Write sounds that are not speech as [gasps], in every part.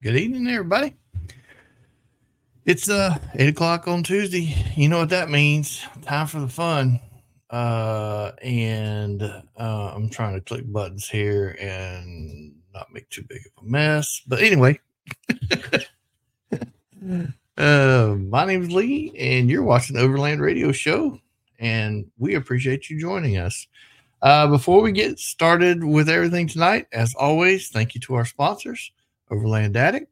Good evening, everybody. It's uh eight o'clock on Tuesday. You know what that means? Time for the fun. Uh, and uh, I'm trying to click buttons here and not make too big of a mess. But anyway, [laughs] uh, my name is Lee, and you're watching Overland Radio Show, and we appreciate you joining us. Uh, before we get started with everything tonight, as always, thank you to our sponsors, Overland Addict,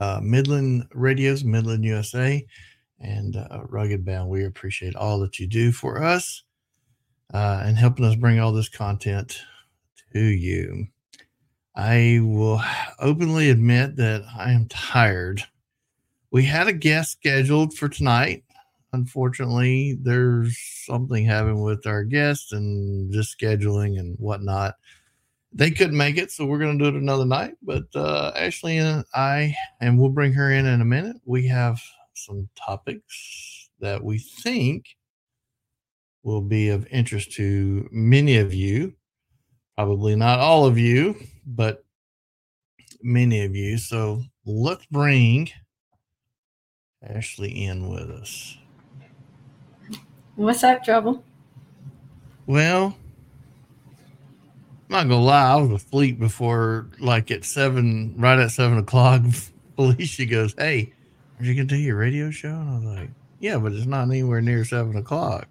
uh, Midland Radios, Midland USA, and uh, Rugged Bound. We appreciate all that you do for us uh, and helping us bring all this content to you. I will openly admit that I am tired. We had a guest scheduled for tonight. Unfortunately, there's something happening with our guest and just scheduling and whatnot. They couldn't make it, so we're going to do it another night. But uh, Ashley and I, and we'll bring her in in a minute. We have some topics that we think will be of interest to many of you. Probably not all of you, but many of you. So let's bring Ashley in with us. What's up, trouble? Well, not gonna lie, I was asleep before like at seven, right at seven o'clock. [laughs] Felicia goes, Hey, are you gonna do your radio show? And I was like, Yeah, but it's not anywhere near seven o'clock.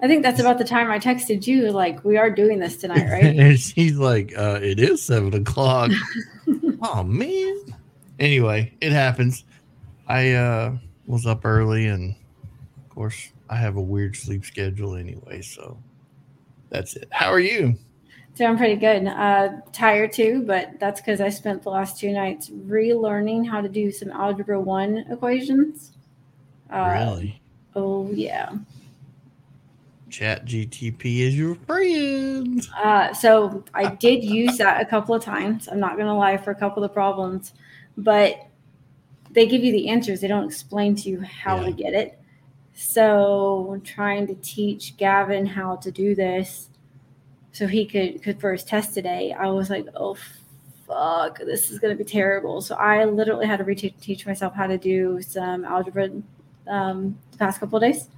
I think that's about the time I texted you, like, we are doing this tonight, [laughs] right? and she's like, uh, it is seven o'clock. [laughs] oh man. Anyway, it happens. I uh was up early and of course I have a weird sleep schedule anyway, so that's it. How are you? Doing pretty good. Uh, tired too, but that's because I spent the last two nights relearning how to do some Algebra 1 equations. Uh, really? Oh, yeah. Chat GTP is your friend. Uh, so I did use that a couple of times. I'm not going to lie for a couple of problems, but they give you the answers. They don't explain to you how Yeah. to get it. So I'm trying to teach Gavin how to do this so he could could for his test today. I was like, oh fuck, this is gonna be terrible. So I literally had to reteach teach myself how to do some algebra um, the past couple of days.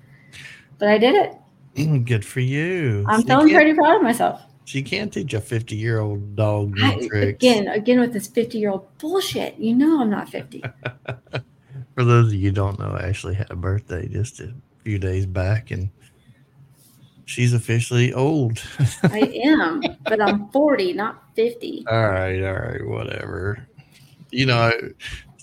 But I did it. Mm, Good for you. I'm She feeling pretty proud of myself. She can't teach a 50 year old dog new I, tricks. again, again with this 50 year old bullshit. You know I'm not 50. [laughs] For those of you who don't know, Ashley had a birthday just a few days back, and she's officially old. [laughs] I am, but I'm 40, not 50. all right, all right, whatever. You know,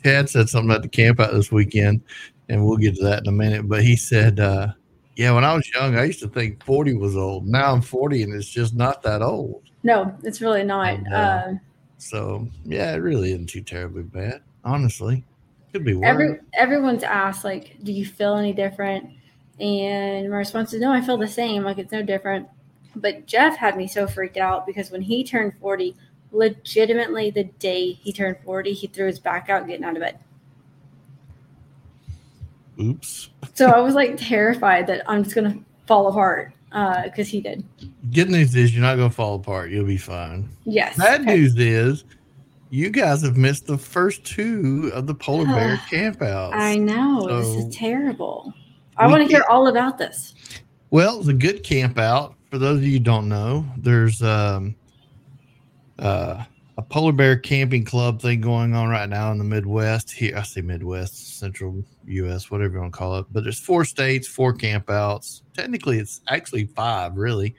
Chad said something at the camp out this weekend, and we'll get to that in a minute. But he said, uh, "Yeah, when I was young, I used to think 40 was old. Now I'm 40, and it's just not that old." No, it's really not. No. Uh, So yeah, it really isn't too terribly bad, honestly. Could be worse. every everyone's asked like, do you feel any different? And my response is no, I feel the same. Like it's no different. But Jeff had me so freaked out because when he turned 40, legitimately the day he turned 40, he threw his back out getting out of bed. Oops. So I was like terrified that I'm just gonna fall apart uh, because he did. Good news is you're not going to fall apart. You'll be fine. Yes. Bad Okay. news is you guys have missed the first two of the polar bear [gasps] campouts. I know this is terrible. I want to hear all about this. Well, it's a good camp out. For those of you who don't know, there's um, uh, a polar bear camping club thing going on right now in the Midwest. Here, I say Midwest, Central U.S., whatever you want to call it. But there's four states, four campouts. Technically, it's actually five, really.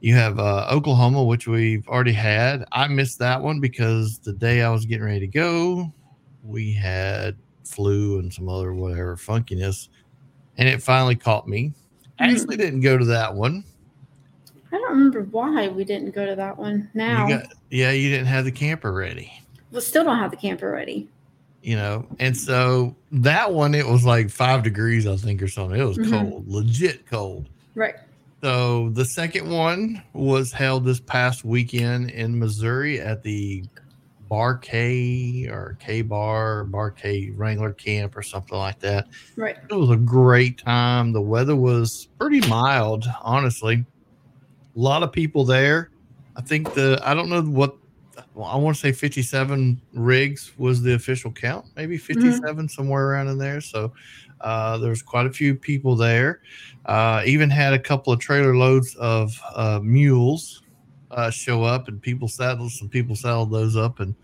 You have uh, Oklahoma, which we've already had. I missed that one because the day I was getting ready to go, we had flu and some other whatever funkiness, and it finally caught me. Actually, didn't go to that one. I don't remember why we didn't go to that one. Now, You got, yeah, you didn't have the camper ready, we still don't have the camper ready. you know, and so that one it was like five degrees, I think, or something. It was Mhm. cold, legit cold. Right. So the second one was held this past weekend in Missouri at the Bar K or K Bar, Bar K Wrangler Camp or something like that. Right. It was a great time. The weather was pretty mild, honestly. A lot of people there. I think the I don't know what well, I want to say 57 rigs was the official count, maybe Mm-hmm. 57 somewhere around in there. So uh, there's quite a few people there. Uh, even had a couple of trailer loads of uh, mules uh, show up, and people saddled some people saddled those up, and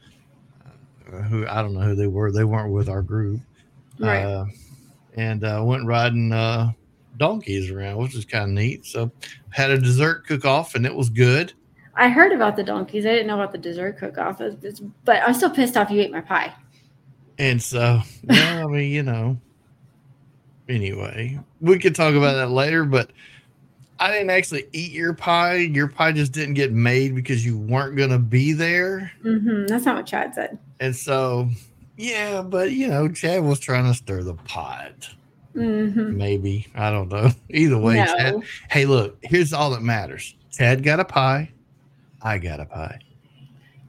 uh, who I don't know who they were. They weren't with our group, Right. uh, and uh, went riding uh, donkeys around, which was kind of neat. So had a dessert cook off, and it was good. I heard about the donkeys. I didn't know about the dessert cook off. But I'm still pissed off you ate my pie. And so, well, I mean, you know, anyway, we could talk about that later, but I didn't actually eat your pie. Your pie just didn't get made because you weren't going to be there. hmm That's not what Chad said. And so, yeah, but you know, Chad was trying to stir the pot. hmm Maybe. I don't know. [laughs] Either way, Chad. Hey, look, here's all that matters Chad got a pie. I got a pie.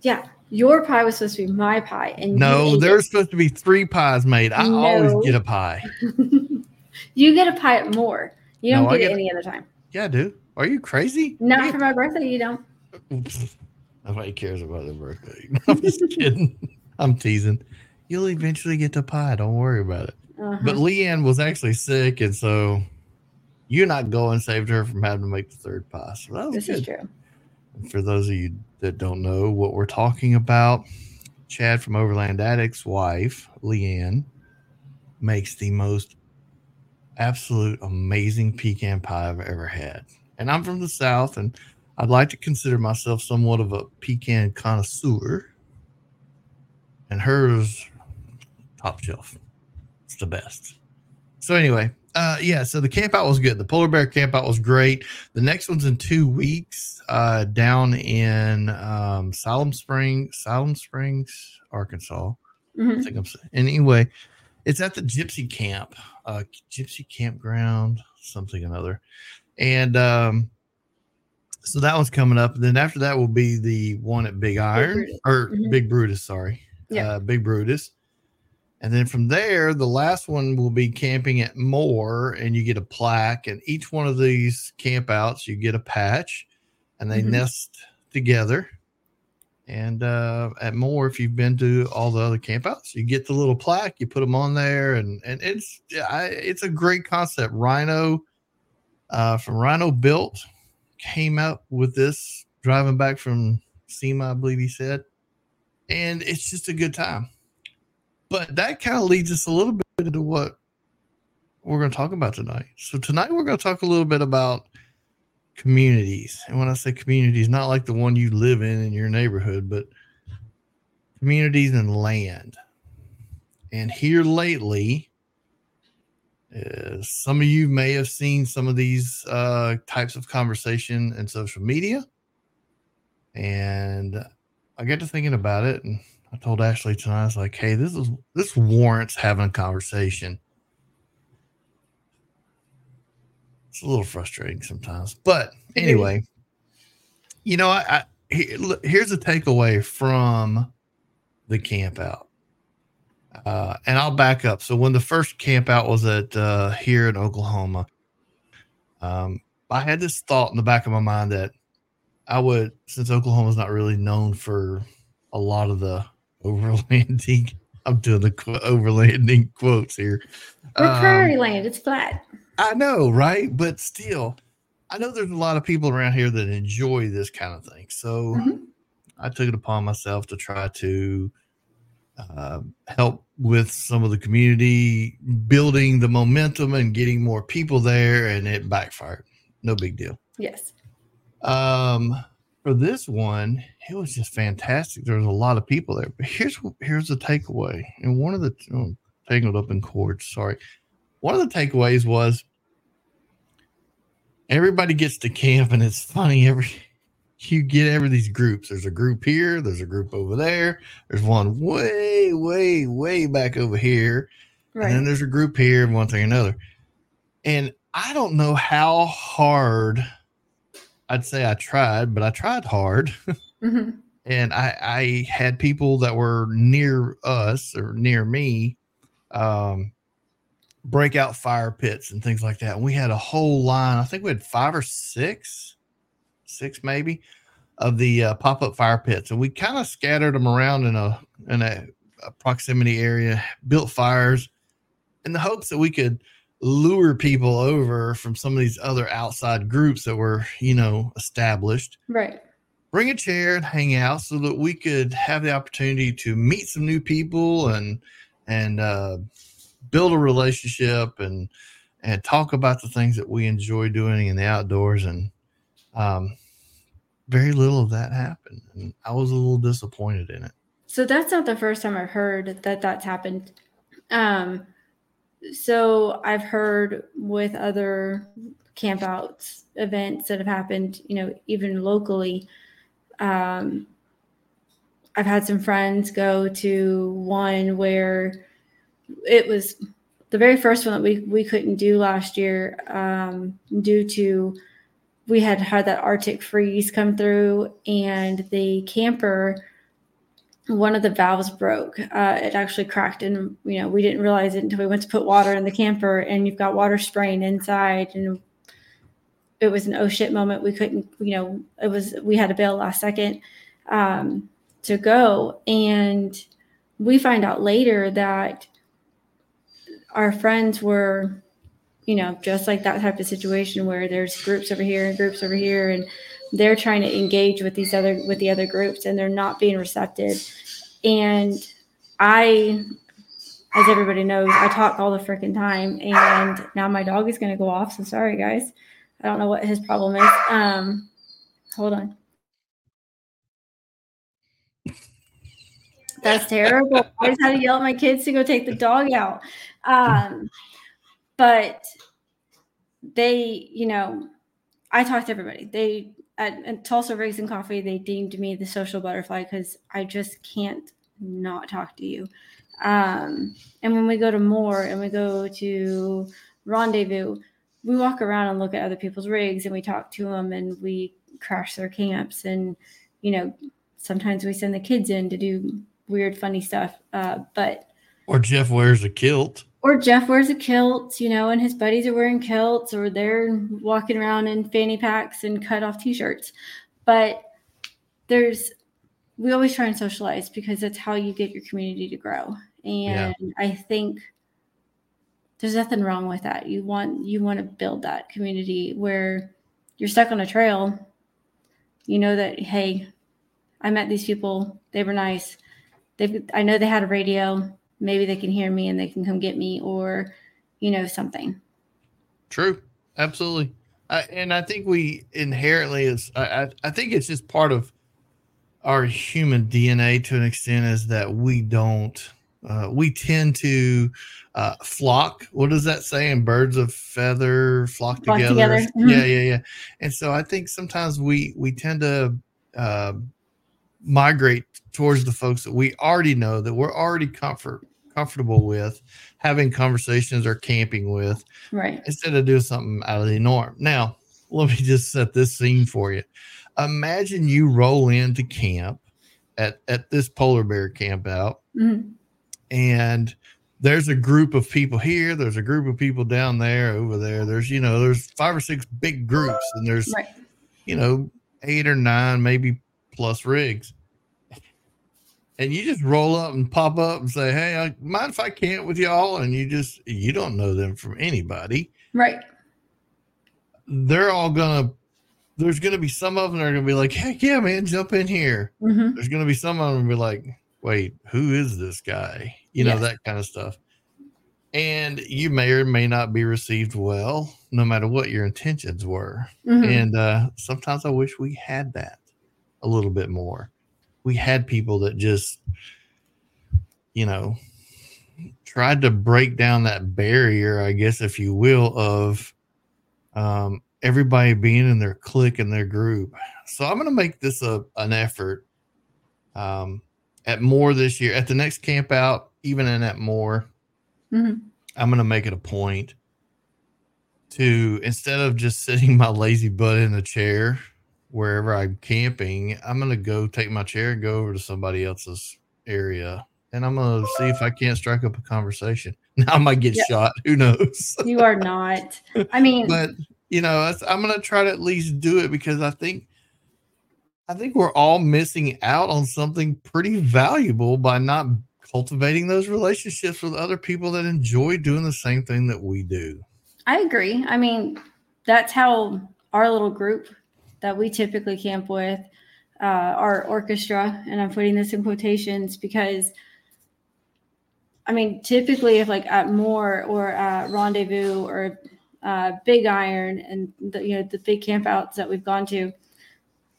Yeah. Your pie was supposed to be my pie. And No, there's supposed to be three pies made. I always get a pie. [laughs] you get a pie at more. You don't No, get, get- it any other time. Yeah, dude. Are you crazy? Not for my birthday, you don't. [laughs] Nobody cares about their birthday. [laughs] I'm just [laughs] kidding. I'm teasing. You'll eventually get the pie. Don't worry about it. Uh-huh. But Leanne was actually sick, and so you not going saved her from having to make the third pie. So that was this good. is true. For those of you that don't know what we're talking about, Chad from Overland Addict's wife, Leanne, makes the most absolute amazing pecan pie I've ever had. And I'm from the South, and I'd like to consider myself somewhat of a pecan connoisseur. And hers, top shelf. It's the best. So anyway, uh, yeah. So the camp out was good. The polar bear camp out was great. The next one's in two weeks, uh, down in um, Salem Springs, Salem Springs, Arkansas. I Mhm. think I'm saying. Anyway, it's at the Gypsy Camp, uh, Gypsy Campground, something another, and um, so that one's coming up. And then after that will be the one at Big Iron Brutus. or Mhm. Big Brutus. Sorry, Yeah. uh, Big Brutus. And then from there, the last one will be camping at Moore, and you get a plaque. And each one of these campouts, you get a patch, and they Mhm. nest together. And uh, at more if you've been to all the other campouts, you get the little plaque, you put them on there, and and it's I, it's a great concept. Rhino uh, from Rhino Built came out with this driving back from SEMA, I believe he said, and it's just a good time. But that kind of leads us a little bit into what we're going to talk about tonight. So tonight we're going to talk a little bit about communities. And when I say communities, not like the one you live in in your neighborhood, but communities and land. And here lately, uh, some of you may have seen some of these uh, types of conversation in social media. And I got to thinking about it, and I told Ashley tonight, I was like, "Hey, this is this warrants having a conversation." It's a little frustrating sometimes, but anyway, you know, I, I he- look, here's a takeaway from the camp out, uh, and I'll back up. So when the first camp out was at uh, here in Oklahoma, um, I had this thought in the back of my mind that I would, since Oklahoma's not really known for a lot of the [laughs] overlanding. I'm doing the qu- overlanding quotes here. We're Um, prairie land. It's flat. I know, right? But still, I know there's a lot of people around here that enjoy this kind of thing. So Mhm. I took it upon myself to try to uh, help with some of the community building the momentum and getting more people there, and it backfired. No big deal. Yes. Um, for this one, it was just fantastic. There was a lot of people there. But here's here's the takeaway, and one of the oh, tangled up in cords. Sorry, one of the takeaways was everybody gets to camp, and it's funny. Every you get every these groups. There's a group here. There's a group over there. There's one way, way, way back over here. right. And then there's a group here and one thing another. And I don't know how hard I'd say I tried, but I tried hard. [laughs] hmm And I, I had people that were near us or near me um, break out fire pits and things like that. And we had a whole line, I think we had five or six, six maybe, of the uh, pop up fire pits, and we kind of scattered them around in a in a, a proximity area, built fires, in the hopes that we could lure people over from some of these other outside groups that were, you know, established. Right. Bring a chair and hang out so that we could have the opportunity to meet some new people and and uh, build a relationship and and talk about the things that we enjoy doing in the outdoors. And um, very little of that happened, and I was a little disappointed in it. So that's not the first time I've heard that that's happened. Um, so I've heard with other campouts events that have happened, you know, even locally. Um, I've had some friends go to one where it was the very first one that we we couldn't do last year um, due to we had had that Arctic freeze come through and the camper one of the valves broke. Uh, it actually cracked, and you know we didn't realize it until we went to put water in the camper, and you've got water spraying inside, and it was an oh shit moment. We couldn't, you know, it was we had to bail last second um, to go, and we find out later that our friends were, you know, just like that type of situation where there's groups over here and groups over here, and they're trying to engage with these other with the other groups and they're not being receptive. And i as everybody knows i talk all the freaking time and now my dog is going to go off so sorry guys. I don't know what his problem is. Um hold on. That's terrible. I just had to yell at my kids to go take the dog out um but they you know i talk to everybody they at, at Tulsa Rigs Coffee, they deemed me the social butterfly because I just can't not talk to you. Um, and when we go to Moore and we go to Rendezvous, we walk around and look at other people's rigs and we talk to them and we crash their camps. And, you know, sometimes we send the kids in to do weird, funny stuff. Uh, but, or Jeff wears a kilt or Jeff wears a kilt, you know, and his buddies are wearing kilts, or they're walking around in fanny packs and cut off t-shirts. But there's we always try and socialize because that's how you get your community to grow. And yeah. I think there's nothing wrong with that. You want you want to build that community where you're stuck on a trail. You know that hey, I met these people. They were nice. They I know they had a radio maybe they can hear me and they can come get me or you know something true absolutely I, and i think we inherently is I, I think it's just part of our human dna to an extent is that we don't uh, we tend to uh, flock. What does that say? And birds of feather flock, flock together. together. Mm-hmm. Yeah, yeah, yeah. And so I think sometimes we we tend to uh, migrate towards the folks that we already know that we're already comfort comfortable with having conversations or camping with right instead of doing something out of the norm now let me just set this scene for you imagine you roll into camp at at this polar bear camp out mm-hmm. and there's a group of people here there's a group of people down there over there there's you know there's five or six big groups and there's right. you know eight or nine maybe plus rigs and you just roll up and pop up and say, "Hey, I mind if I camp with y'all?" And you just you don't know them from anybody, right? They're all gonna. There's gonna be some of them that are gonna be like, "Heck yeah, man, jump in here." Mm-hmm. There's gonna be some of them be like, "Wait, who is this guy?" You know that kind of stuff. And you may or may not be received well, no matter what your intentions were. Mm-hmm. And uh, sometimes I wish we had that a little bit more we had people that just, you know, tried to break down that barrier, I guess, if you will, of um, everybody being in their clique and their group. So I'm going to make this a an effort um, at more this year. At the next camp out, even in at more, mm-hmm. I'm going to make it a point to instead of just sitting [laughs] my lazy butt in a chair wherever I'm camping, I'm gonna go take my chair and go over to somebody else's area, and I'm gonna see if I can't strike up a conversation. Now [laughs] I might get shot. Who knows? [laughs] You are not. I mean, but you know, I'm gonna try to at least do it because I think I think we're all missing out on something pretty valuable by not cultivating those relationships with other people that enjoy doing the same thing that we do. I agree. I mean, that's how our little group that we typically camp with, uh, our orchestra, and I'm putting this in quotations because I mean, typically, if like at Moore or at Rendezvous or uh, Big Iron and the, you know the big campouts that we've gone to,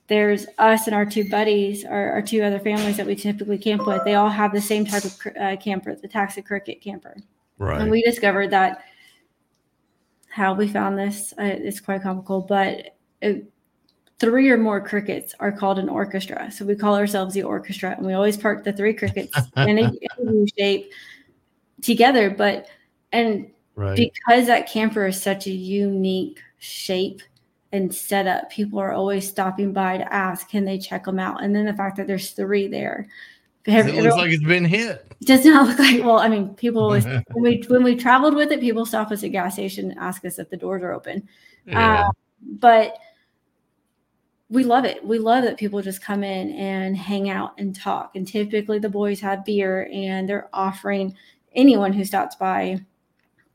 there's us and our two buddies, our, our two other families that we typically camp with. They all have the same type of uh, camper, the TAXA cricket camper. Right. And we discovered that how we found this uh, it's quite comical, but it, three or more crickets are called an orchestra. So we call ourselves the orchestra, and we always park the three crickets in a, U shape together. But and right. because that camper is such a unique shape and setup, people are always stopping by to ask, can they check them out? And then the fact that there's three there. It looks like it's been hit. Does not look like well. I mean, people always [laughs] when we when we traveled with it, people stop us at gas station and ask us if the doors are open. Yeah. Um, but we love it. We love that people just come in and hang out and talk. And typically, the boys have beer and they're offering anyone who stops by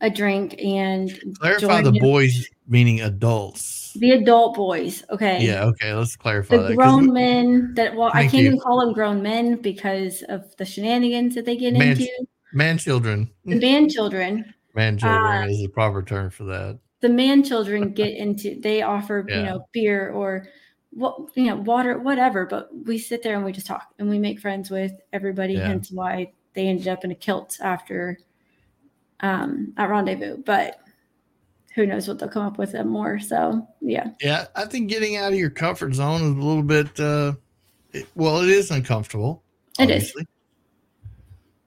a drink and clarify the boys meaning adults. The adult boys. Okay. Yeah okay let's clarify the that grown men that well i can't you. even call them grown men because of the shenanigans that they get Man- into. man children. The man children. Man children Uh, is the proper term for that. the man children get into they offer you know beer or what you know water whatever but we sit there and we just talk and we make friends with everybody Yeah. hence why they ended up in a kilt after um at rendezvous but who knows what they'll come up with them more so yeah yeah i think getting out of your comfort zone is a little bit uh it, well it is uncomfortable It is. obviously.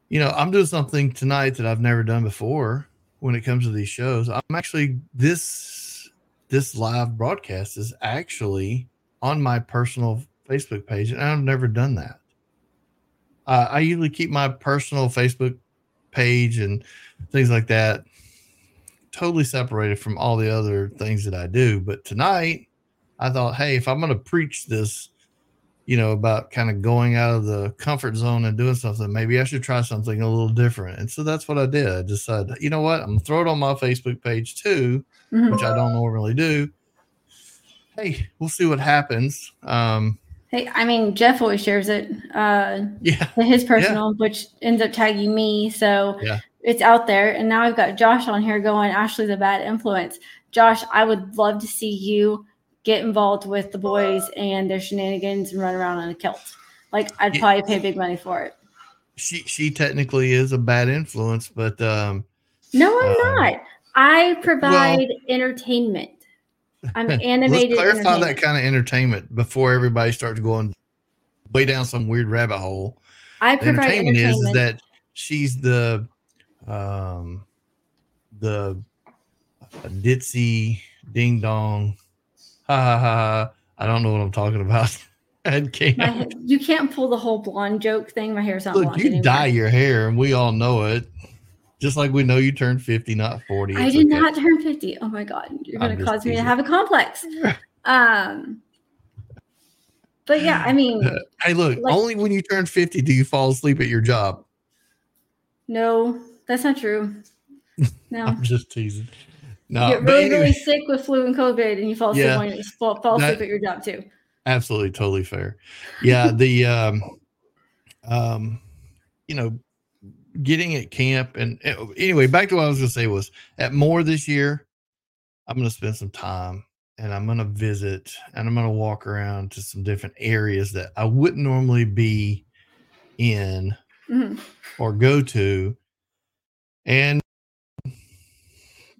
you know i'm doing something tonight that i've never done before when it comes to these shows i'm actually this this live broadcast is actually on my personal facebook page and i've never done that uh, i usually keep my personal facebook page and things like that totally separated from all the other things that i do but tonight i thought hey if i'm going to preach this you know, about kind of going out of the comfort zone and doing something, maybe I should try something a little different. And so that's what I did. I decided, you know what, I'm gonna throw it on my Facebook page too, Mhm. which I don't normally do. Hey, we'll see what happens. Um, hey i mean jeff always shares it uh yeah, [laughs] his personal, which ends up tagging me. So Yeah. it's out there. And now I've got Josh on here going, Ashley's a bad influence. Josh, I would love to see you get involved with the boys and their shenanigans and run around in a kilt. Like I'd Yeah. probably pay big money for it. she she technically is a bad influence, but um, No, I'm Um, not. I provide entertainment. I'm [laughs] let's animated. clarify that kind of entertainment before everybody starts going way down some weird rabbit hole. I entertainment, entertainment. is, is that she's the um the ditzy ding dong ha ha ha. I don't know what I'm talking about. [laughs] My you can't pull the whole blonde joke thing. My hair's not Look, you anymore. dye your hair, and we all know it. Just like we know you turned 50, not 40. I did okay. not turn 50. Oh my God. You're going to cause me to have a complex. [laughs] Um, but yeah, I mean, [laughs] Hey, look, Like- only when you turn 50 do you fall asleep at your job. no, that's not true. [laughs] No. I'm just teasing. you No, get but really, anyway, really sick with flu and COVID and you fall asleep, Yeah. you fall, fall asleep That- at your job too. absolutely totally fair yeah the um um you know getting at camp and uh, anyway back to what i was going to say was at more this year i'm going to spend some time and i'm going to visit and i'm going to walk around to some different areas that i wouldn't normally be in Mhm. or go to and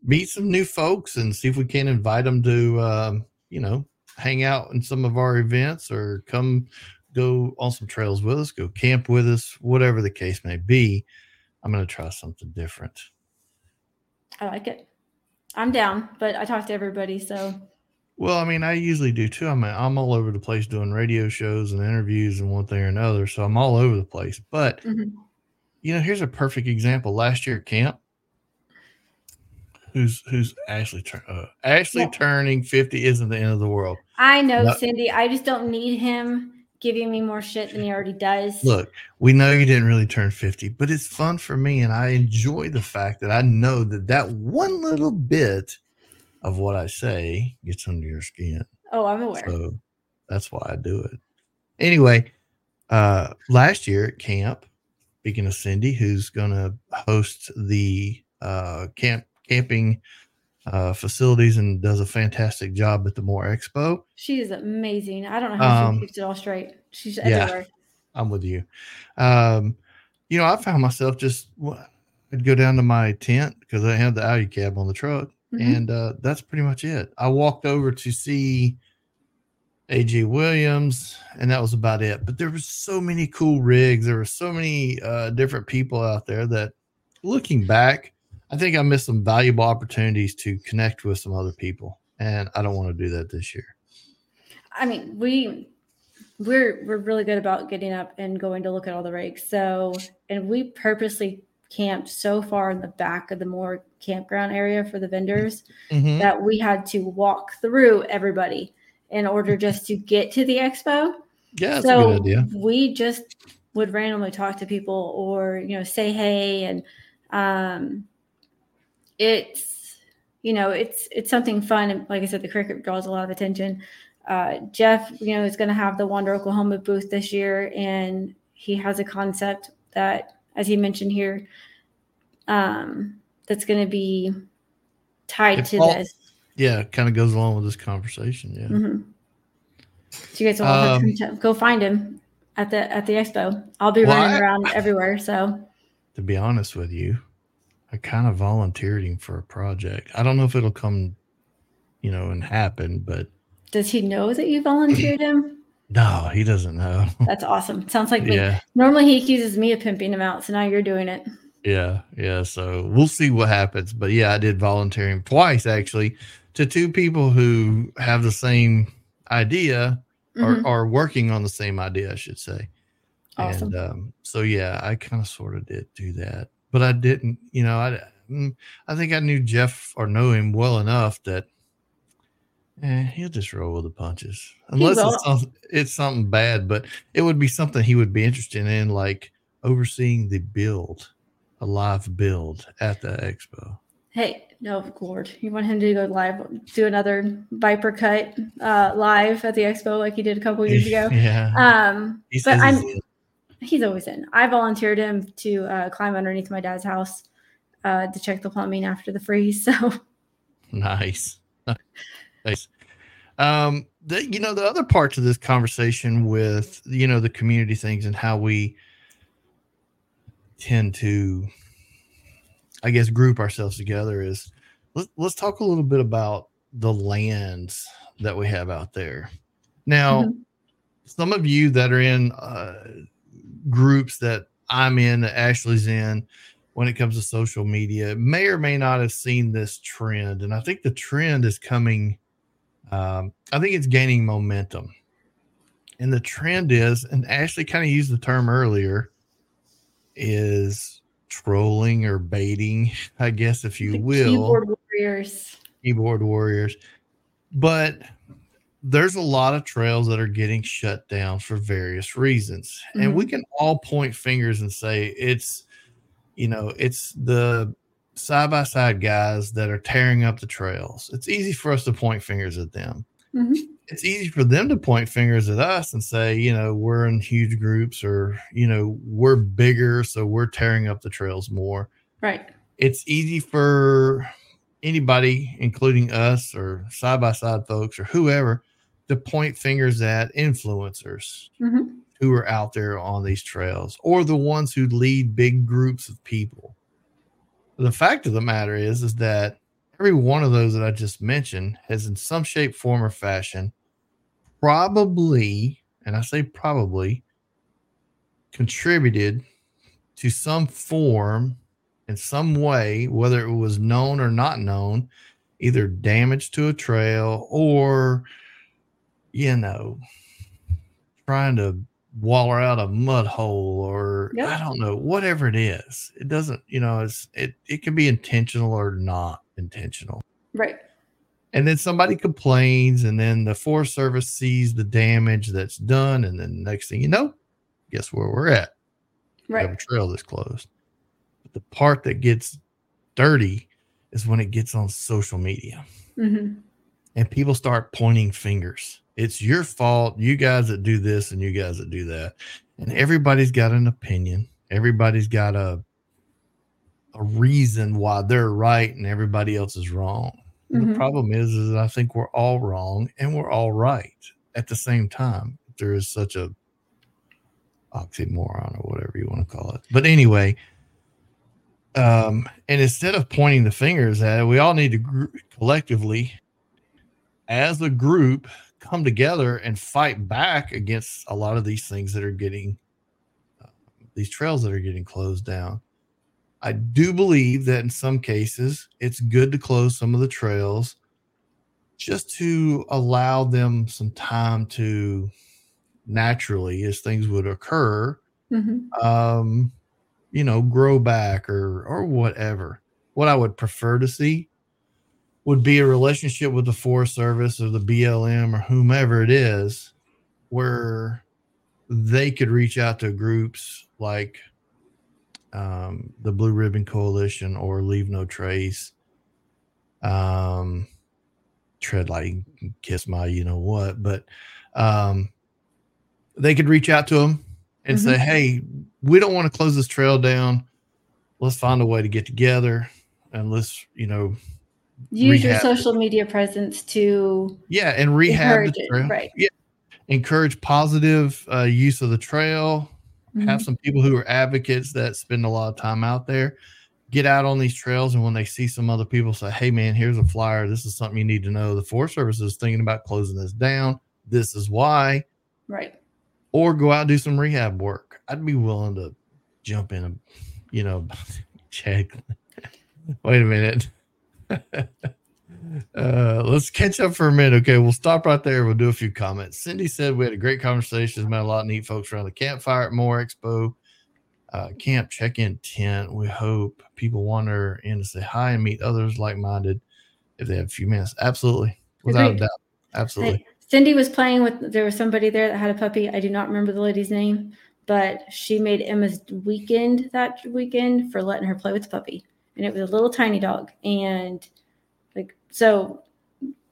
meet some new folks and see if we can invite them to um, you know hang out in some of our events or come go on some trails with us go camp with us whatever the case may be i'm going to try something different I like it. I'm down, but I talk to everybody. So well i mean i usually do too i'm i'm all over the place doing radio shows and interviews and one thing or another so i'm all over the place but Mhm. you know here's a perfect example last year at camp who's who's Ashley uh, Ashley Yeah. turning 50 isn't the end of the world. I know, No. Cindy. I just don't need him giving me more shit than he already does. Look, we know you didn't really turn 50, but it's fun for me and I enjoy the fact that I know that that one little bit of what I say gets under your skin. oh, I'm aware. So that's why I do it. Anyway, uh last year at camp, speaking of Cindy, who's gonna host the uh camp camping uh facilities and does a fantastic job at the More Expo. She is amazing. I don't know how Um, she keeps it all straight. She's yeah. everywhere. I'm with you. Um, you know, I found myself just I'd go down to my tent because I had the Alu-Cab on the truck, Mhm. and uh, that's pretty much it. I walked over to see AJ Williams, and that was about it. But there was so many cool rigs. There were so many uh, different people out there that, looking back, I think I missed some valuable opportunities to connect with some other people, and I don't want to do that this year. I mean, we we're we're really good about getting up and going to look at all the rigs. So, and we purposely camped so far in the back of the more campground area for the vendors Mhm. that we had to walk through everybody in order just to get to the expo. Yeah, that's so a good idea. we just would randomly talk to people or you know say hey and um it's you know it's it's something fun and like i said the cricket draws a lot of attention uh jeff you know is going to have the wander oklahoma booth this year and he has a concept that as he mentioned here um that's going to be tied It to fall- this Yeah, it kind of goes along with this conversation. Yeah. Mhm. So you guys will all have Um, to go find him at the at the expo. I'll be Well, running I- around everywhere. So to be honest with you, I kind of volunteered him for a project. I don't know if it'll come, you know, and happen, but does he know that you volunteered him? [laughs] no, he doesn't know. That's awesome. Sounds like me. yeah, Normally he accuses me of pimping him out, so now you're doing it. yeah, yeah. So we'll see what happens. But yeah, I did volunteer him twice actually to two people who have the same idea or are working on the same idea, I should say. Awesome. And um, so yeah, I kind of sort of did do that, but I didn't. You know, I mm, I think I knew Jeff or know him well enough that eh, he'll just roll with the punches, unless it's something, it's something bad. But it would be something he would be interested in, like overseeing the build, a live build at the expo. Hey, no, Lord, you want him to go live, do another Viper cut uh, live at the expo like he did a couple years [laughs] ago. yeah, Um, he but I'm he's always in. I volunteered him to uh, climb underneath my dad's house uh, to check the plumbing after the freeze. [laughs] So Nice. nice. Um, the, you know, the other parts of this conversation with, you know, the community things and how we tend to, I guess, group ourselves together is let's, let's talk a little bit about the lands that we have out there. Now, Mhm. some of you that are in uh, groups that I'm in, that Ashley's in, when it comes to social media may or may not have seen this trend. And i think the trend is coming um, i think it's gaining momentum. And the trend is and ashley kind of used the term earlier is trolling or baiting [laughs] i guess if you the will. keyboard warriors. keyboard warriors. But there's a lot of trails that are getting shut down for various reasons and we can all point fingers and say it's you know it's the side by side guys that are tearing up the trails it's easy for us to point fingers at them Mhm. it's easy for them to point fingers at us and say you know we're in huge groups or you know we're bigger so we're tearing up the trails more Right. it's easy for anybody, including us or side by side folks or whoever, to point fingers at influencers Mhm. who are out there on these trails or the ones who lead big groups of people. The fact of the matter is, is that every one of those that I just mentioned has, in some shape, form, or fashion, probably, and I say probably, contributed to some form in some way, whether it was known or not known, either damage to a trail or, you know, trying to waller out a mud hole or Yep. I don't know, whatever it is. It doesn't, you know, it's it it can be intentional or not intentional. Right. And then somebody complains, and then the Forest Service sees the damage that's done, and then next thing you know, guess where we're at? We have a trail that's closed. But the part that gets dirty is when it gets on social media hmm and people start pointing fingers. It's your fault, you guys that do this and you guys that do that. And everybody's got an opinion. Everybody's got a a reason why they're right and everybody else is wrong. Mhm. The problem is, is I think we're all wrong and we're all right at the same time. There is such a oxymoron or whatever you want to call it. But anyway, um, and instead of pointing the fingers at it, we all need to gr- collectively, as a group, come together and fight back against a lot of these things that are getting uh, these trails that are getting closed down. I do believe that in some cases it's good to close some of the trails just to allow them some time to naturally, as things would occur, hmm um, you know, grow back or or whatever. What I would prefer to see would be a relationship with the Forest Service or the BLM or whomever it is, where they could reach out to groups like um, the Blue Ribbon Coalition or Leave No Trace, um, Tread Light, Kiss My, you know what, but um, they could reach out to them and say, "Hey, we don't want to close this trail down. Let's find a way to get together and let's, you know, Use your social media presence to yeah, and rehab Encourage the it, trail. right. Yeah, encourage positive uh, use of the trail. Have Mhm. some people who are advocates that spend a lot of time out there. Get out on these trails, and when they see some other people say, "Hey, man, here's a flyer. This is something you need to know." The Forest Service is thinking about closing this down. This is why. right. or go out and do some rehab work. I'd be willing to jump in and, you know, [laughs] check. [laughs] Wait a minute. [laughs] uh, let's catch up for a minute. Okay, we'll stop right there. We'll do a few comments. Cindy said we had a great conversation. Met a lot of neat folks around the campfire at More Expo. Uh, camp check-in tent. We hope people wander in to say hi and meet others like-minded if they have a few minutes. Absolutely, without Agreed. a doubt. Absolutely. Cindy was playing with. There was somebody there that had a puppy. I do not remember the lady's name, but she made Emma's weekend that weekend for letting her play with the puppy, and it was a little tiny dog. And like so,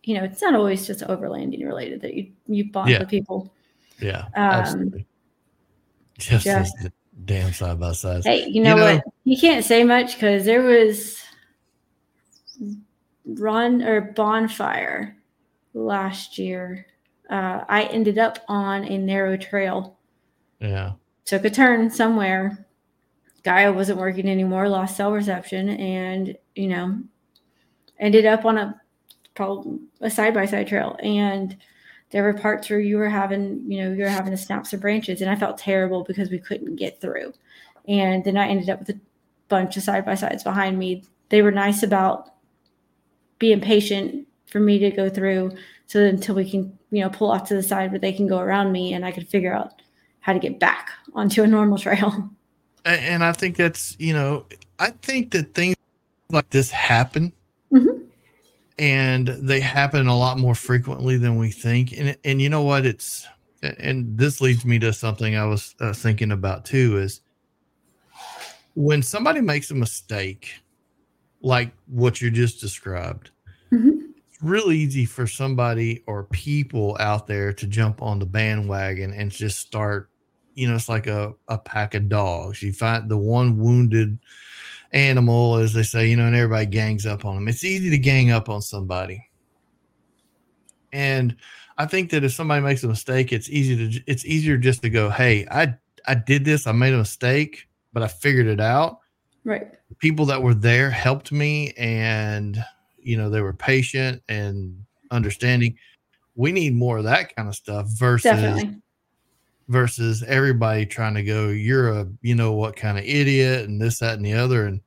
you know, it's not always just overlanding related that you you bond Yeah. with people. Yeah, Um, absolutely. Just, just- damn side by sides. Hey, you know, know- what? You can't say much because there was run or bonfire last year. Uh, I ended up on a narrow trail. Yeah, Took a turn somewhere. Gaia wasn't working anymore. Lost cell reception, and you know, ended up on a a side by side trail. And there were parts where you were having, you know, you were having to snap some branches, and I felt terrible because we couldn't get through. And then I ended up with a bunch of side by sides behind me. They were nice about being patient for me to go through, so until we can, you know, pull off to the side where they can go around me, and I could figure out how to get back onto a normal [laughs] trail. And I think that's you know, I think that things like this happen, Mhm. and they happen a lot more frequently than we think. And and you know what? It's and this leads me to something I was uh, thinking about too is when somebody makes a mistake, like what you just described. Mhm. it's real easy for somebody or people out there to jump on the bandwagon and just start you know it's like a, a pack of dogs. You find the one wounded animal as they say you know and everybody gangs up on them it's easy to gang up on somebody. And i think that if somebody makes a mistake it's easy to it's easier just to go hey i i did this i made a mistake but i figured it out. Right. people that were there helped me and you know they were patient and understanding. We need more of that kind of stuff versus Definitely. Versus everybody trying to go you're a you know what kind of idiot and this that and the other and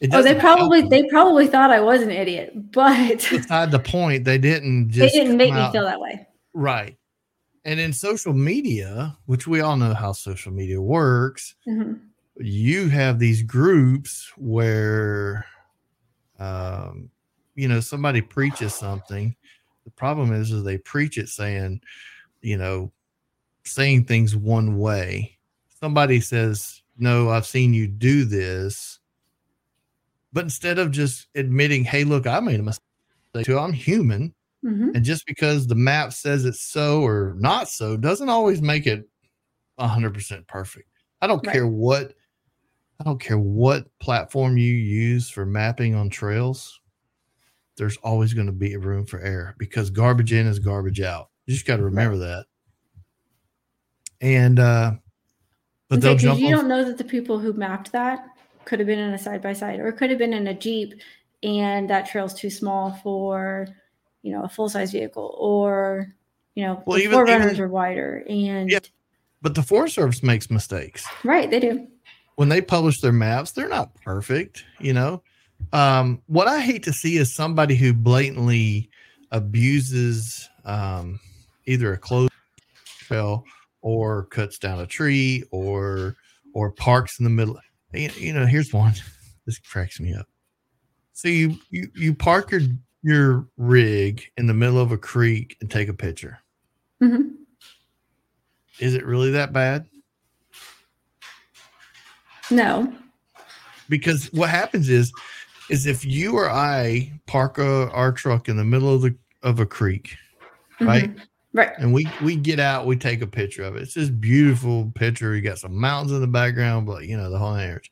it Oh, they probably them. they probably thought I was an idiot, [laughs] but beside the point they didn't [laughs] they didn't make come me out- feel that way. right and in social media which we all know how social media works Mhm. you have these groups where um, you know somebody preaches something the problem is is they preach it saying you know saying things one way. Somebody says no i've seen you do this. But instead of just admitting hey look i made a mistake too. I'm human Mhm. and just because the map says it's so or not so doesn't always make it 100% perfect. I don't Right. care what i don't care what platform you use for mapping on trails there's always going to be a room for error because garbage in is garbage out. You just got to remember that and uh but they'll jump you on don't know that the people who mapped that could have been in a side by side or could have been in a Jeep and that trail's too small for, you know, a full size vehicle or, you know, Well, the even- 4Runners even- are wider. And Yeah. but the forest service makes mistakes right, they do. when they publish their maps, they're not perfect, you know. Um, what I hate to see is somebody who blatantly abuses um, either a closed trail or cuts down a tree or or parks in the middle. You, you know, here's one. [laughs] This cracks me up. So you you you park your your rig in the middle of a creek and take a picture. hmm Is it really that bad? No. because what happens is is if you or I park a, our truck in the middle of the of a creek, right? Mhm. Right. And we we get out, we take a picture of it. It's this beautiful picture. You got some mountains in the background, but you know the whole areas.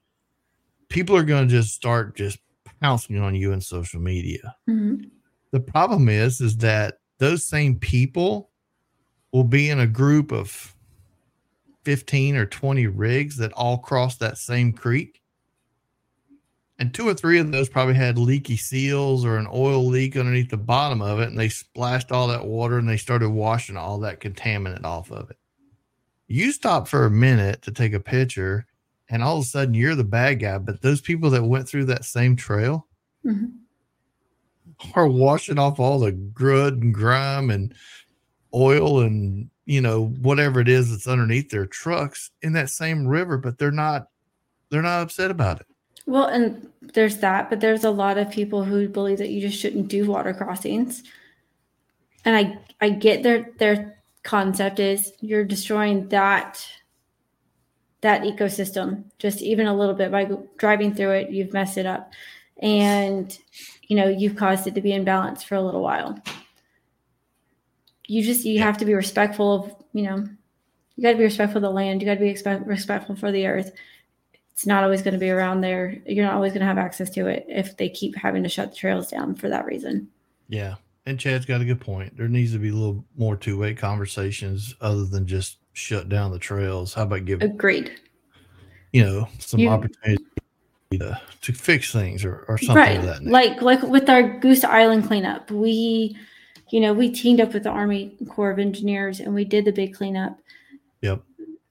People are going to just start just pouncing on you in social media. Mhm. The problem is, is that those same people will be in a group of 15 or 20 rigs that all cross that same creek. And two or three of those probably had leaky seals or an oil leak underneath the bottom of it. And they splashed all that water and they started washing all that contaminant off of it. You stop for a minute to take a picture, and all of a sudden you're the bad guy. But those people that went through that same trail, Mhm. are washing off all the grud and grime and oil and you know whatever it is that's underneath their trucks in that same river but they're not they're not upset about it Well, and there's that, but there's a lot of people who believe that you just shouldn't do water crossings. And I I get their their concept is you're destroying that that ecosystem just even a little bit by driving through it, you've messed it up. And you know, you've caused it to be in balance for a little while. You just you have to be respectful of, you know, you got to be respectful of the land, you got to be respectful for the earth it's not always going to be around there. You're not always going to have access to it if they keep having to shut the trails down for that reason. yeah and chad's got a good point there needs to be a little more two-way conversations other than just shut down the trails how about give Agreed. you know some You- opportunity to, to fix things or, or something right. of that nature. Like like with our Goose Island cleanup, we, you know, we teamed up with the Army Corps of Engineers and we did the big cleanup.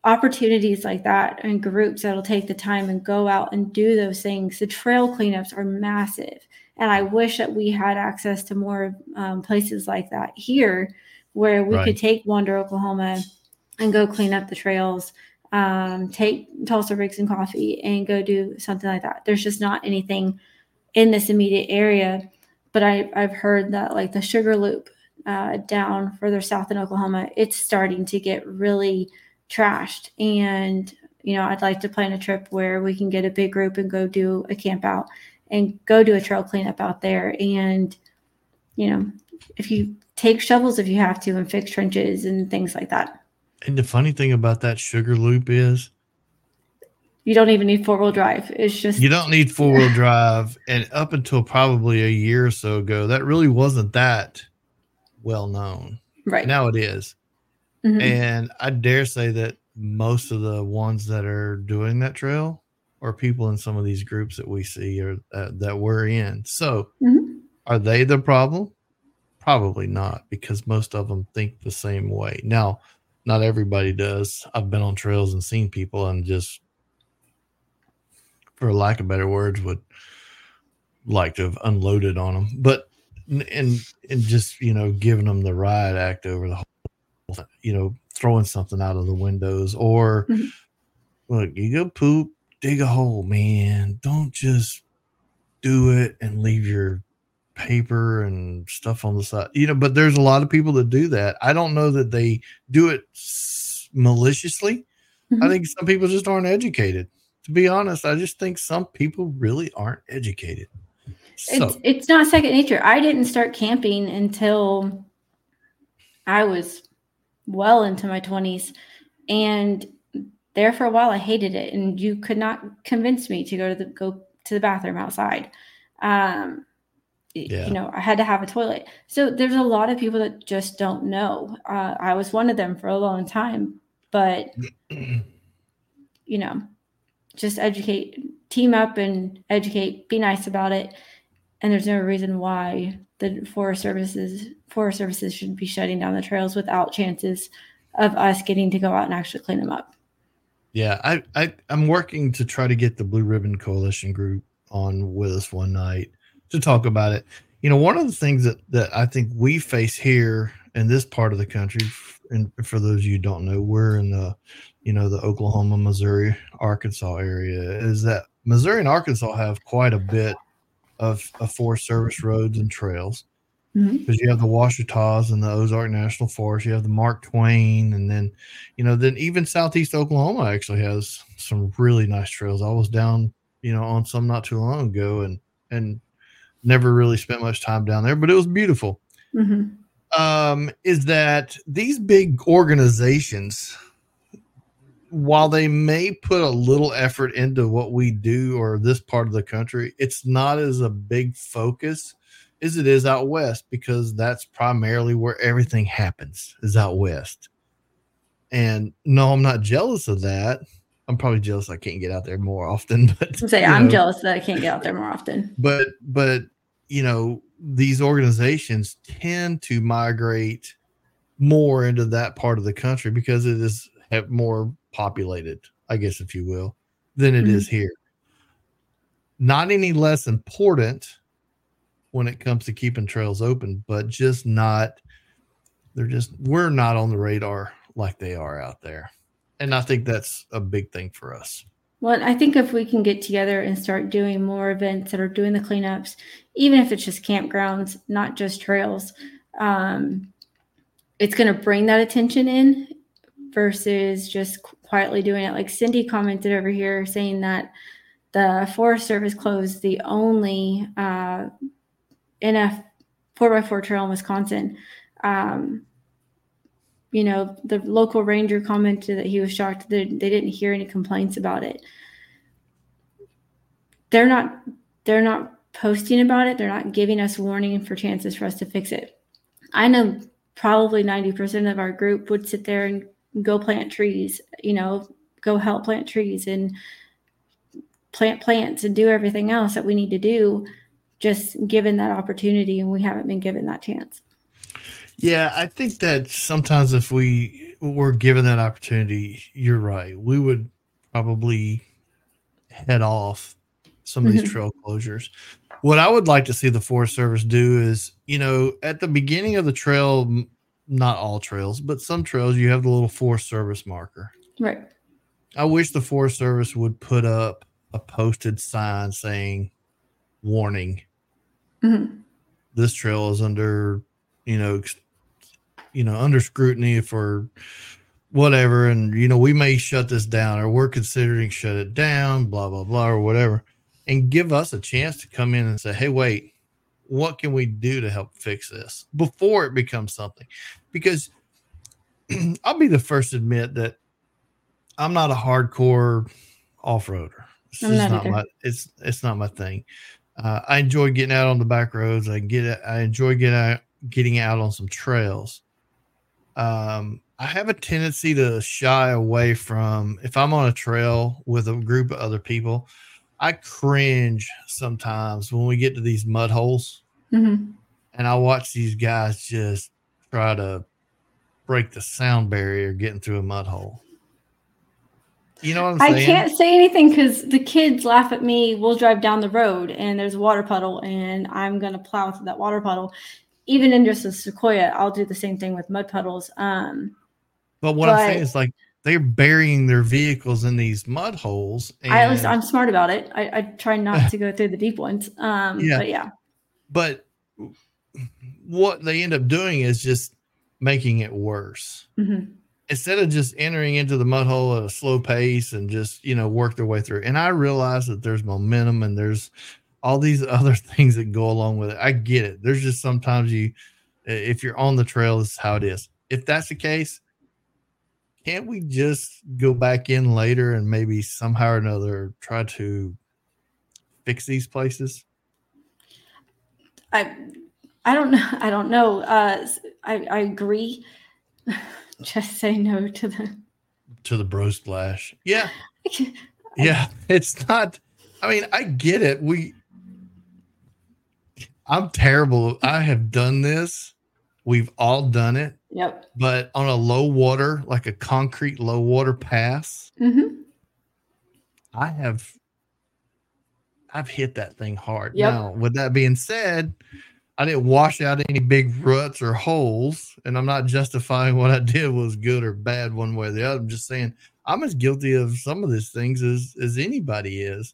Opportunities like that and groups that'll take the time and go out and do those things. The trail cleanups are massive. And I wish that we had access to more um, places like that here where we Right. could take Wander, Oklahoma and go clean up the trails, um, take Tulsa Rigs and Coffee and go do something like that. There's just not anything in this immediate area. But I, I've heard that like the Sugar Loop uh, down further south in Oklahoma, it's starting to get really trashed. And, you know, I'd like to plan a trip where we can get a big group and go do a camp out and go do a trail cleanup out there. And, you know, if you take shovels if you have to and fix trenches and things like that. and the funny thing about that sugar loop is You don't even need four wheel drive. It's just you don't need four-wheel drive and up until probably a year or so ago that really wasn't that well known right. now it is Mhm. and i dare say that most of the ones that are doing that trail are people in some of these groups that we see or uh, that we're in. So Mhm. are they the problem? Probably not because most of them think the same way. Now not everybody does. I've been on trails and seen people and just for lack of better words would like to have unloaded on them but and and just you know giving them the riot act over the whole you know throwing something out of the windows or Mhm. look you go poop dig a hole man don't just do it and leave your paper and stuff on the side. You know, but there's a lot of people that do that. I don't know that they do it maliciously. Mm-hmm. I think some people just aren't educated. To be honest, I just think some people really aren't educated. So. It's it's not second nature. I didn't start camping until I was well into my 20s and there for a while I hated it and you could not convince me to go to the go to the bathroom outside. Um yeah. you know, I had to have a toilet. So there's a lot of people that just don't know. Uh, I was one of them for a long time, but [clears throat] you know, just educate, team up and educate, be nice about it. And there's no reason why the Forest Services Forest Services should be shutting down the trails without chances of us getting to go out and actually clean them up. Yeah, I, I I'm working to try to get the Blue Ribbon Coalition group on with us one night to talk about it. You know, one of the things that that I think we face here in this part of the country, and for those of you don't know, we're in the you know the Oklahoma, Missouri, Arkansas area, is that Missouri and Arkansas have quite a bit of, of Forest Service roads and trails because mm-hmm. you have the Ouachitas and the Ozark National Forest, you have the Mark Twain, and then, you know, then even Southeast Oklahoma actually has some really nice trails. I was down, you know, on some not too long ago, and and never really spent much time down there, but it was beautiful. Mm-hmm. Um, is that these big organizations while they may put a little effort into what we do or this part of the country, it's not as a big focus as it is out west because that's primarily where everything happens is out west. And no, I'm not jealous of that. I'm probably jealous I can't get out there more often. [laughs] But say I'm know, jealous that I can't get out there more often. But but you know, these organizations tend to migrate more into that part of the country because it is have more populated, I guess, if you will, than it mm-hmm. is here. Not any less important when it comes to keeping trails open, but just not, they're just, we're not on the radar like they are out there. And I think that's a big thing for us. Well, I think if we can get together and start doing more events that are doing the cleanups, even if it's just campgrounds, not just trails, um, it's going to bring that attention in versus just quietly doing it. Like Cindy commented over here saying that the Forest Service closed the only uh, NF 4x4 trail in Wisconsin. Um, you know, the local ranger commented that he was shocked that they didn't hear any complaints about it. They're not they're not posting about it. They're not giving us warning for chances for us to fix it. I know probably 90% of our group would sit there and go plant trees, you know, go help plant trees and plant plants and do everything else that we need to do, just given that opportunity. And we haven't been given that chance. Yeah, I think that sometimes if we were given that opportunity, you're right. We would probably head off some of these mm-hmm. trail closures. What I would like to see the Forest Service do is, you know, at the beginning of the trail, not all trails, but some trails, you have the little Forest Service marker. Right. I wish the Forest Service would put up a posted sign saying, "Warning: mm-hmm. This trail is under, you know, you know, under scrutiny for whatever, and you know, we may shut this down, or we're considering shut it down, blah blah blah, or whatever." And give us a chance to come in and say, "Hey, wait, what can we do to help fix this before it becomes something? Because [clears throat] I'll be the first to admit that I'm not a hardcore off-roader. It's not, not my it's it's not my thing. Uh, I enjoy getting out on the back roads. I get I enjoy getting out getting out on some trails. Um, I have a tendency to shy away from if I'm on a trail with a group of other people. I cringe sometimes when we get to these mud holes, mm-hmm. and I watch these guys just try to break the sound barrier getting through a mud hole. You know what I'm saying? I can't say anything because the kids laugh at me. We'll drive down the road and there's a water puddle, and I'm gonna plow through that water puddle. Even in just a sequoia, I'll do the same thing with mud puddles. Um, but what but, I'm saying is like they're burying their vehicles in these mud holes. And, I at least I'm smart about it. I, I try not [laughs] to go through the deep ones. Um, yeah. But yeah. But what they end up doing is just making it worse. Mhm. Instead of just entering into the mud hole at a slow pace and just, you know, work their way through. And I realize that there's momentum and there's all these [laughs] other things that go along with it. I get it. There's just sometimes you, if you're on the trail, this is how it is. If that's the case, can't we just go back in later and maybe somehow or another try to fix these places? I I don't know. [laughs] I don't know. Uh, I I agree. [laughs] Just say no to the. To the bro splash. Yeah. [laughs] Yeah. It's not, I mean, I get it. We, I'm terrible. I have done this. We've all done it, Yep. but on a low water, like a concrete low water pass, hmm I have I've hit that thing hard. Yep. Now, with that being said, I didn't wash out any big ruts or holes, and I'm not justifying what I did was good or bad one way or the other. I'm just saying I'm as guilty of some of these things as as anybody is.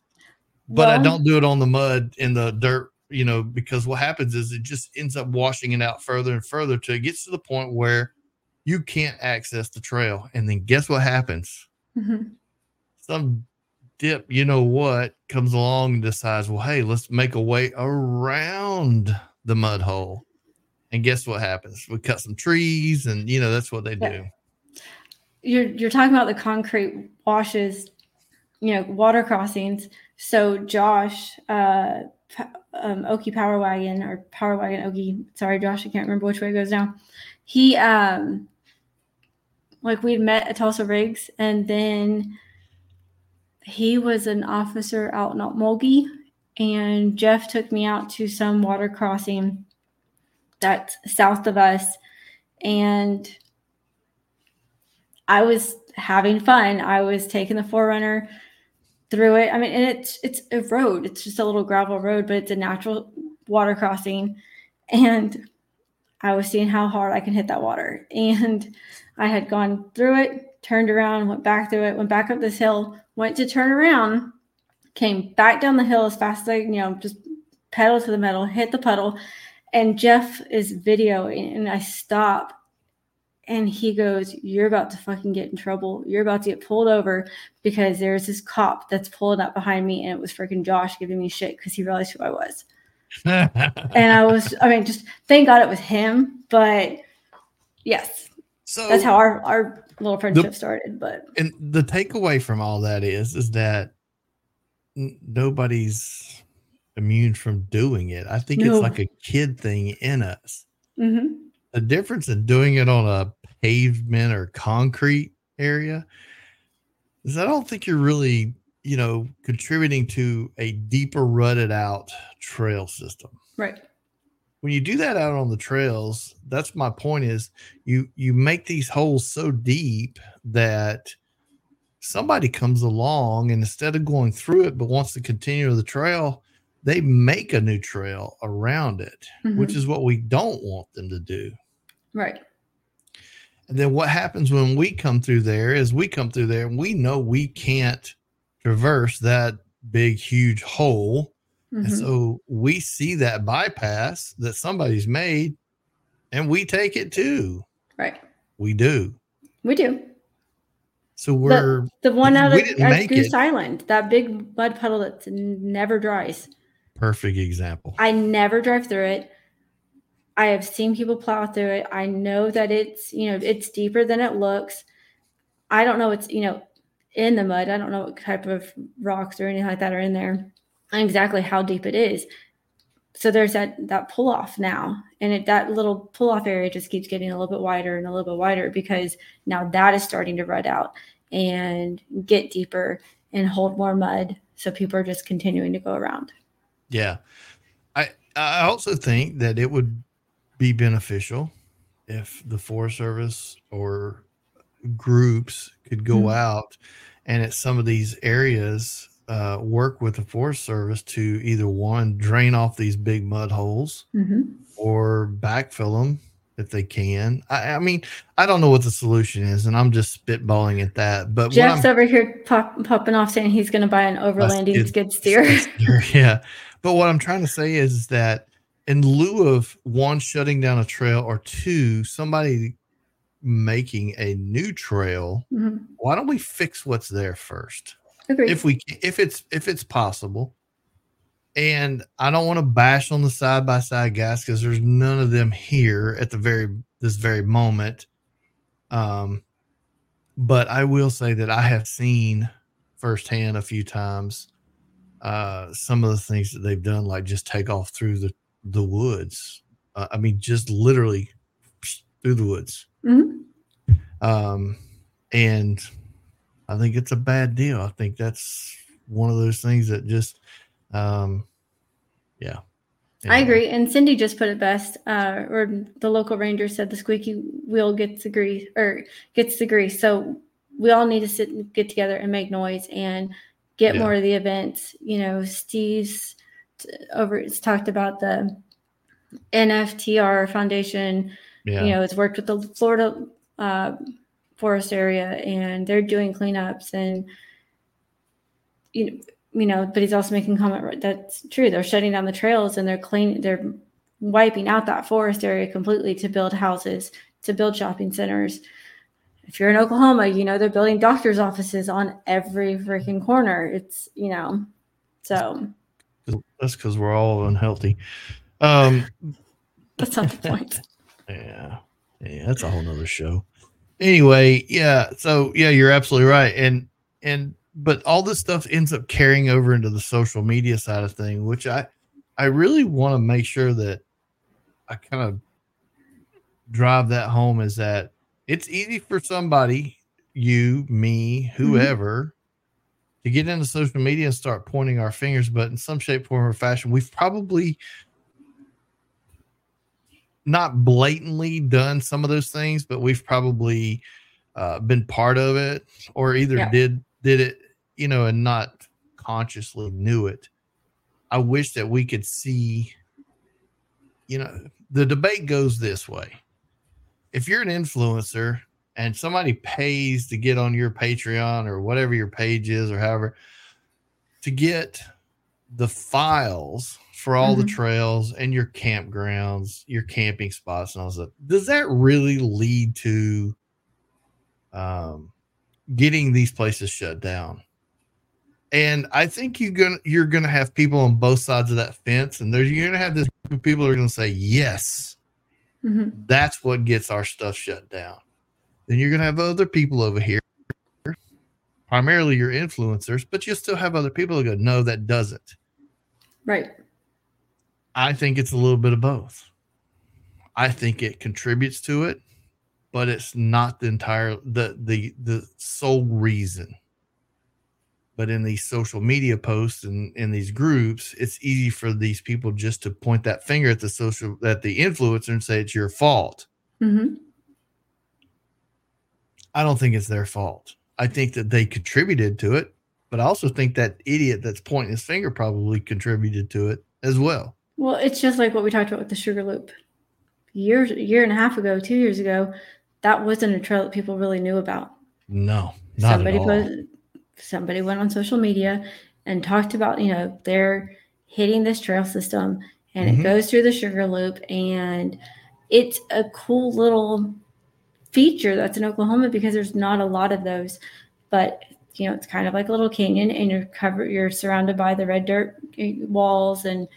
But I don't do it on the mud in the dirt, you know, because what happens is it just ends up washing it out further and further till it gets to the point where you can't access the trail. And then guess what happens? hmm some dip, you know what, comes along and decides, well, hey, let's make a way around the mud hole. And guess what happens? We cut some trees, and you know that's what they Yeah. do. You're you're talking about the concrete washes, you know, water crossings. So Josh, uh, um, Okie Power Wagon or Power Wagon Okie. Sorry, Josh, I can't remember which way it goes now. He um, like we'd met at Tulsa Rigs, and then he was an officer out in Mulgi, and Jeff took me out to some water crossing that's south of us, and I was having fun. I was taking the 4Runner through it. I mean, and it's it's a road. It's just a little gravel road, but it's a natural water crossing. And I was seeing how hard I can hit that water. And I had gone through it, turned around, went back through it, went back up this hill, went to turn around, came back down the hill as fast as I, you know, just pedal to the metal, hit the puddle. And Jeff is videoing, and I stop and he goes, You're about to fucking get in trouble. You're about to get pulled over because there's this cop that's pulling up behind me, and it was freaking Josh giving me shit because he realized who I was. [laughs] And I was, I mean, just thank God it was him. But yes, so that's how our, our little friendship started. But and the takeaway from all that is is that n- nobody's immune from doing it. I think No. it's like a kid thing in us. mhm. the difference in doing it on a pavement or concrete area is I don't think you're really, you know, contributing to a deeper rutted out trail system. right. When you do that out on the trails, that's my point is you you make these holes so deep that somebody comes along and instead of going through it but wants to continue the trail, they make a new trail around it, which Mhm. is what we don't want them to do. Right. And then what happens when we come through there is we come through there and we know we can't traverse that big, huge hole. And Mhm. so we see that bypass that somebody's made and we take it too. Right. We do. We do. So we're, The one out of Goose it. Island, that big mud puddle that never dries. perfect example. I never drive through it. I have seen people plow through it. I know that it's, you know, it's deeper than it looks. I don't know it's, you know, in the mud. I don't know what type of rocks or anything like that are in there. And exactly how deep it is. So there's that that pull off now. And it, that little pull off area just keeps getting a little bit wider and a little bit wider because now that is starting to rut out and get deeper and hold more mud. So people are just continuing to go around. Yeah. I I also think that it would be beneficial if the Forest Service or groups could go Mhm. out and at some of these areas uh, work with the Forest Service to either one drain off these big mud holes Mm-hmm. or backfill them if they can. I, I mean, I don't know what the solution is, and I'm just spitballing at that. But Jeff's over here pop, popping off saying he's going to buy an overlanding skid- skid steer. yeah. But what I'm trying to say is that in lieu of one shutting down a trail or two somebody making a new trail Mhm. why don't we fix what's there first Agreed. if we if it's if it's possible and i don't want to bash on the side by side guys because there's none of them here at the very this very moment um but i will say that i have seen firsthand a few times uh some of the things that they've done like just take off through the the woods uh, i mean just literally through the woods Mhm. um and i think it's a bad deal i think that's one of those things that just um yeah I agree. And Cindy just put it best, uh, or the local ranger said the squeaky wheel gets the grease or gets the grease. So we all need to sit and get together and make noise and get Yeah. more of the events. You know, Steve's over it's talked about the NFTR Foundation. yeah You know, it's worked with the Florida uh, forest area and they're doing cleanups and you know, you know, but he's also making comment right- that's true. They're shutting down the trails and they're clean. They're wiping out that forest area completely to build houses, to build shopping centers. If you're in Oklahoma, you know they're building doctors' offices on every freaking corner. It's you know, so that's because we're all unhealthy um [laughs] that's not the point. [laughs] Yeah. Yeah, that's a whole nother show. Anyway, yeah. So yeah, you're absolutely right. And and but all this stuff ends up carrying over into the social media side of thing, which I I really want to make sure that I kind of drive that home is that it's easy for somebody, you, me, whoever, to get into social media and start pointing our fingers, but in some shape, form, or fashion, we've probably not blatantly done some of those things, but we've probably uh, been part of it, or either Yeah. did did it, you know, and not consciously knew it. I wish that we could see, you know, the debate goes this way: if you're an influencer and somebody pays to get on your Patreon or whatever your page is, or however, to get the files for all the Mhm. trails and your campgrounds, your camping spots, and all that. stuff, Does that really lead to um, getting these places shut down? And I think you're gonna you're gonna have people on both sides of that fence, and there's you're gonna have this group of people are gonna say yes, Mhm. that's what gets our stuff shut down. Then you're gonna have other people over here, primarily your influencers, but you'll still have other people that go, no, that doesn't. Right. I think it's a little bit of both. I think it contributes to it, but it's not the entire the the the sole reason. But in these social media posts and in these groups, it's easy for these people just to point that finger at the social at the influencer and say it's your fault. hmm I don't think it's their fault. I think that they contributed to it, but I also think that idiot that's pointing his finger probably contributed to it as well. Well, it's just like what we talked about with the Sugar Loop. Years, a year and a half ago, two years ago, that wasn't a trail that people really knew about. No, not somebody at all. somebody went on social media and talked about you know they're hitting this trail system and Mhm. it goes through the sugar loop and it's a cool little feature that's in oklahoma because there's not a lot of those. But you know it's kind of like a little canyon and you're covered you're surrounded by the red dirt eh, walls and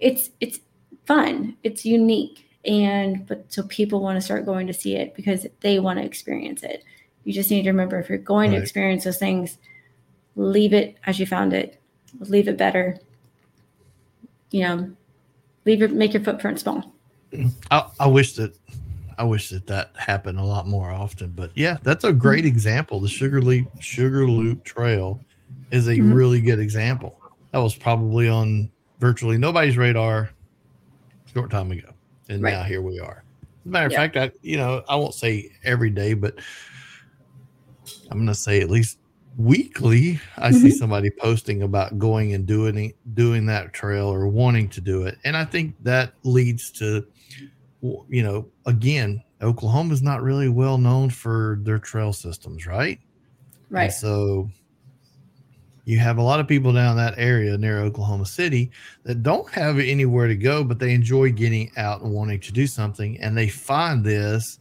it's it's fun. It's unique. And but so people want to start going to see it because they want to experience it. You just need to remember if you're going to experience those things leave it as you found it. Leave it better. You know leave it make your footprint small. I, I wish that I wish that that happened a lot more often. But yeah, that's a great example. The Sugar Loop Sugar Loop Trail is a Mhm. really good example. That was probably on virtually nobody's radar a short time ago, and Right. now here we are. As a matter of Yeah. fact, I you know I won't say every day, but I'm going to say at least weekly. I see Mhm. somebody posting about going and doing doing that trail or wanting to do it, and I think that leads to you know, again, Oklahoma is not really well known for their trail systems, right? And right so you have a lot of people down that area near Oklahoma City that don't have anywhere to go, but they enjoy getting out and wanting to do something, and they find this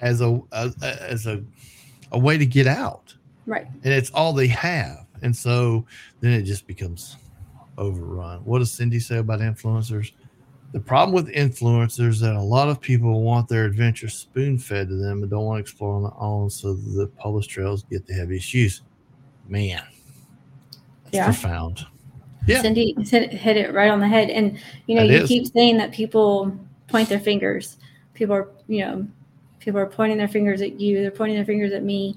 as a, a as a a way to get out, Right. and it's all they have, and so then it just becomes overrun. What does Cindy say about influencers? The problem with influencers is that a lot of people want their adventure spoon fed to them and don't want to explore on their own, so the published trails get the heaviest use. Man, that's Yeah. profound. Yeah. Cindy hit, hit it right on the head. And you know, It you is. keep saying that people point their fingers. People are, you know, people are pointing their fingers at you. They're pointing their fingers at me.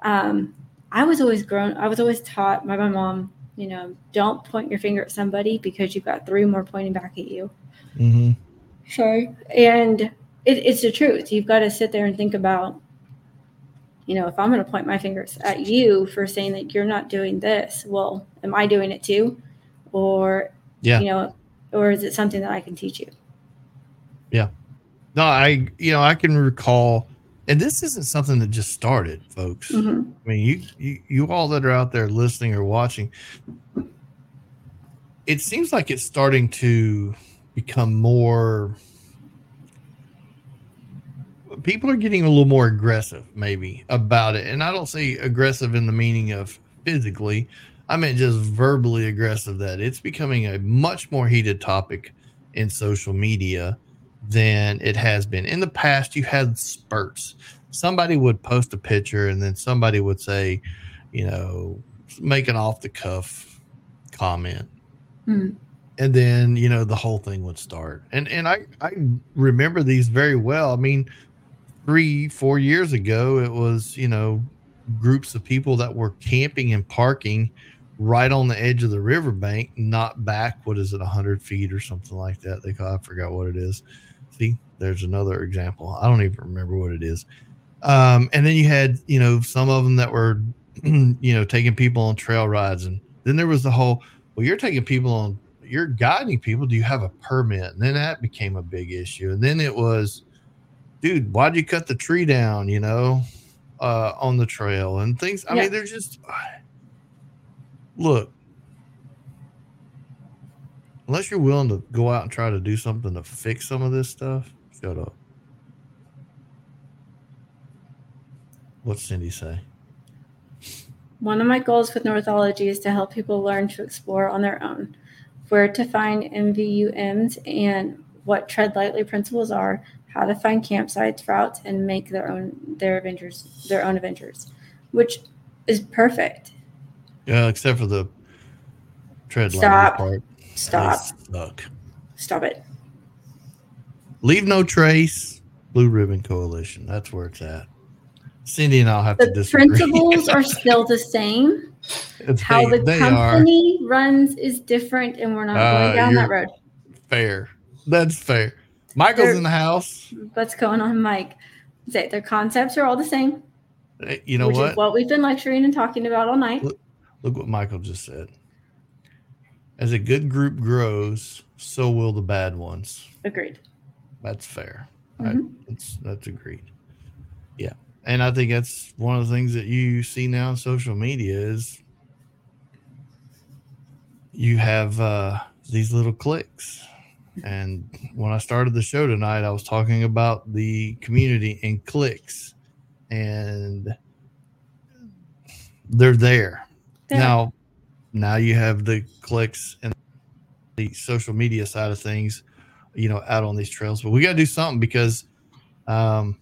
Um, I was always grown. I was always taught by my mom. You know, don't point your finger at somebody because you've got three more pointing back at you. Hmm Sorry. And it, it's the truth. You've got to sit there and think about, you know, if I'm going to point my fingers at you for saying that you're not doing this, well, am I doing it too? Or, Yeah. you know, or is it something that I can teach you? Yeah. No, I you know I can recall, and this isn't something that just started, folks. Mhm. I mean, you, you you all that are out there listening or watching, it seems like it's starting to become more. People are getting a little more aggressive, maybe about it, and I don't say aggressive in the meaning of physically. I meant just verbally aggressive. That it's becoming a much more heated topic in social media than it has been in the past. You had spurts. Somebody would post a picture, and then somebody would say, you know, make an off the cuff comment, Mhm. And then you know the whole thing would start. And and I I remember these very well. I mean, three four years ago, it was you know groups of people that were camping and parking right on the edge of the riverbank, not back. What is it, hundred feet or something like that? They call. I forgot what it is. See, there's another example. I don't even remember what it is. Um, and then you had you know some of them that were [clears throat] you know taking people on trail rides, and then there was the whole. Well, you're taking people on. You're guiding people. Do you have a permit? And then that became a big issue. And then it was, dude, why'd you cut the tree down? You know, uh, on the trail and things. I Yeah. mean, they're just look. Unless you're willing to go out and try to do something to fix some of this stuff, shut up. What's Cindy say? One of my goals with Northology is to help people learn to explore on their own, where to find MVUMs and what tread lightly principles are, how to find campsites, routes, and make their own their adventures their own adventures, which is perfect. Yeah, except for the tread lightly Stop. part. Stop. Suck. Stop it. Leave no trace. Blue Ribbon Coalition. That's where it's at. Cindy and I'll have to The disagree. principles are [laughs] still the same. It's- How they, the they are company runs is different, and we're not Uh, going down that road. fair. That's fair. Michael's They're- in the house. What's going on, Mike? Say their concepts are all the same. You know what? what we've been lecturing and talking about all night. Look- Look what Michael just said. As a good group grows, so will the bad ones. Agreed. That's fair. Mhm. I, that's that's agreed. Yeah, and I think that's one of the things that you see now on social media is you have uh, these little clicks. And when I started the show tonight, I was talking about the community and clicks, and they're there There. now. Now you have the clicks and the social media side of things, you know, out on these trails. But we got to do something because um,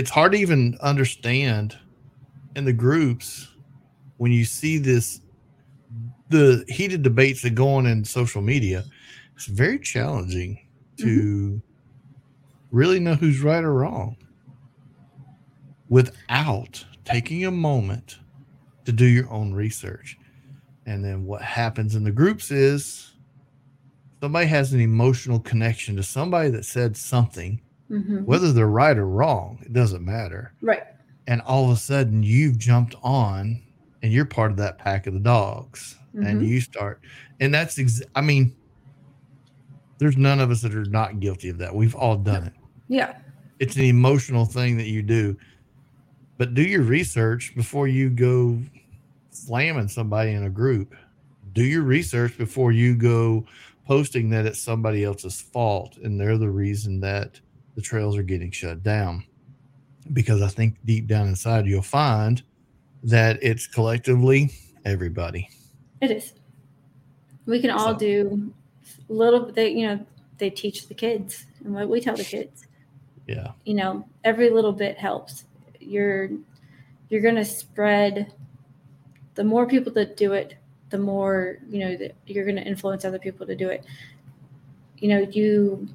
it's hard to even understand in the groups when you see this the heated debates that go on in social media. It's very challenging to mm-hmm. really know who's right or wrong without taking a moment to do your own research. And then what happens in the groups is somebody has an emotional connection to somebody that said something, Mhm. whether they're right or wrong, it doesn't matter. Right. And all of a sudden you've jumped on and you're part of that pack of the dogs and Mhm. you start. And that's, ex- I mean, there's none of us that are not guilty of that. We've all done it Yeah. it's an emotional thing that you do but do your research before you go slamming somebody in a group, do your research before you go posting that it's somebody else's fault and they're the reason that the trails are getting shut down. Because I think deep down inside you'll find that it's collectively everybody. It is. We can all so. do little they you know, they teach the kids and what we tell the kids. Yeah. You know, every little bit helps. You're you're gonna spread the more people that do it, the more you know that you're going to influence other people to do it you know you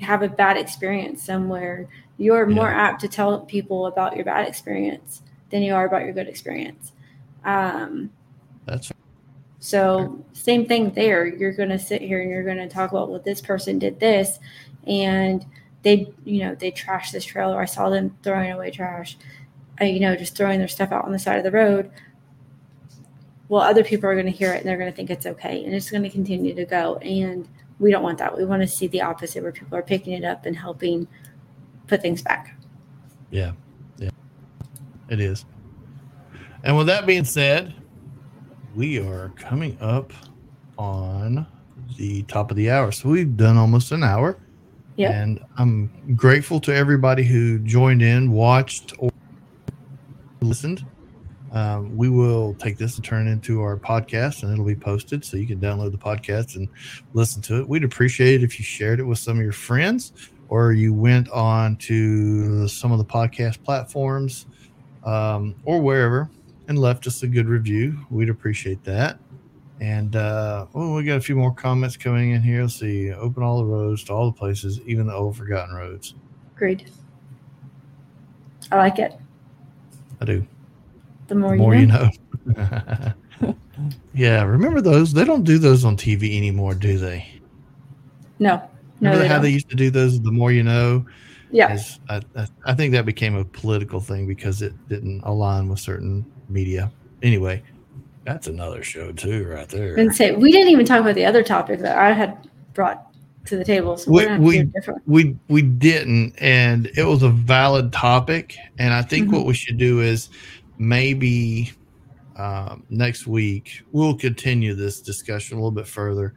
have a bad experience somewhere you're yeah. more apt to tell people about your bad experience than you are about your good experience um, that's so same thing there you're going to sit here and you're going to talk about well this person did this and they you know they trashed this trailer i saw them throwing away trash uh, you know just throwing their stuff out on the side of the road well, other people are going to hear it and they're going to think it's okay. And it's going to continue to go. And we don't want that. We want to see the opposite where people are picking it up and helping put things back. Yeah. Yeah. It is. And with that being said, we are coming up on the top of the hour. So we've done almost an hour. Yeah. And I'm grateful to everybody who joined in, watched, or listened. Um, we will take this and turn it into our podcast and it'll be posted so you can download the podcast and listen to it. We'd appreciate it if you shared it with some of your friends or you went on to some of the podcast platforms um, or wherever and left us a good review. We'd appreciate that. And uh, oh, we got a few more comments coming in here. Let's see. Open all the roads to all the places, even the old forgotten roads. Agreed. I like it. I do. The more, the more you know. You know. [laughs] yeah, remember those? They don't do those on TV anymore, do they? No. No, remember they how don't. they used to do those? The more you know. Yeah. I, I think that became a political thing because it didn't align with certain media. Anyway, that's another show too, right there. And say we didn't even talk about the other topic that I had brought to the table. So we we, we we didn't, and it was a valid topic. And I think mm-hmm. what we should do is maybe um, next week we'll continue this discussion a little bit further.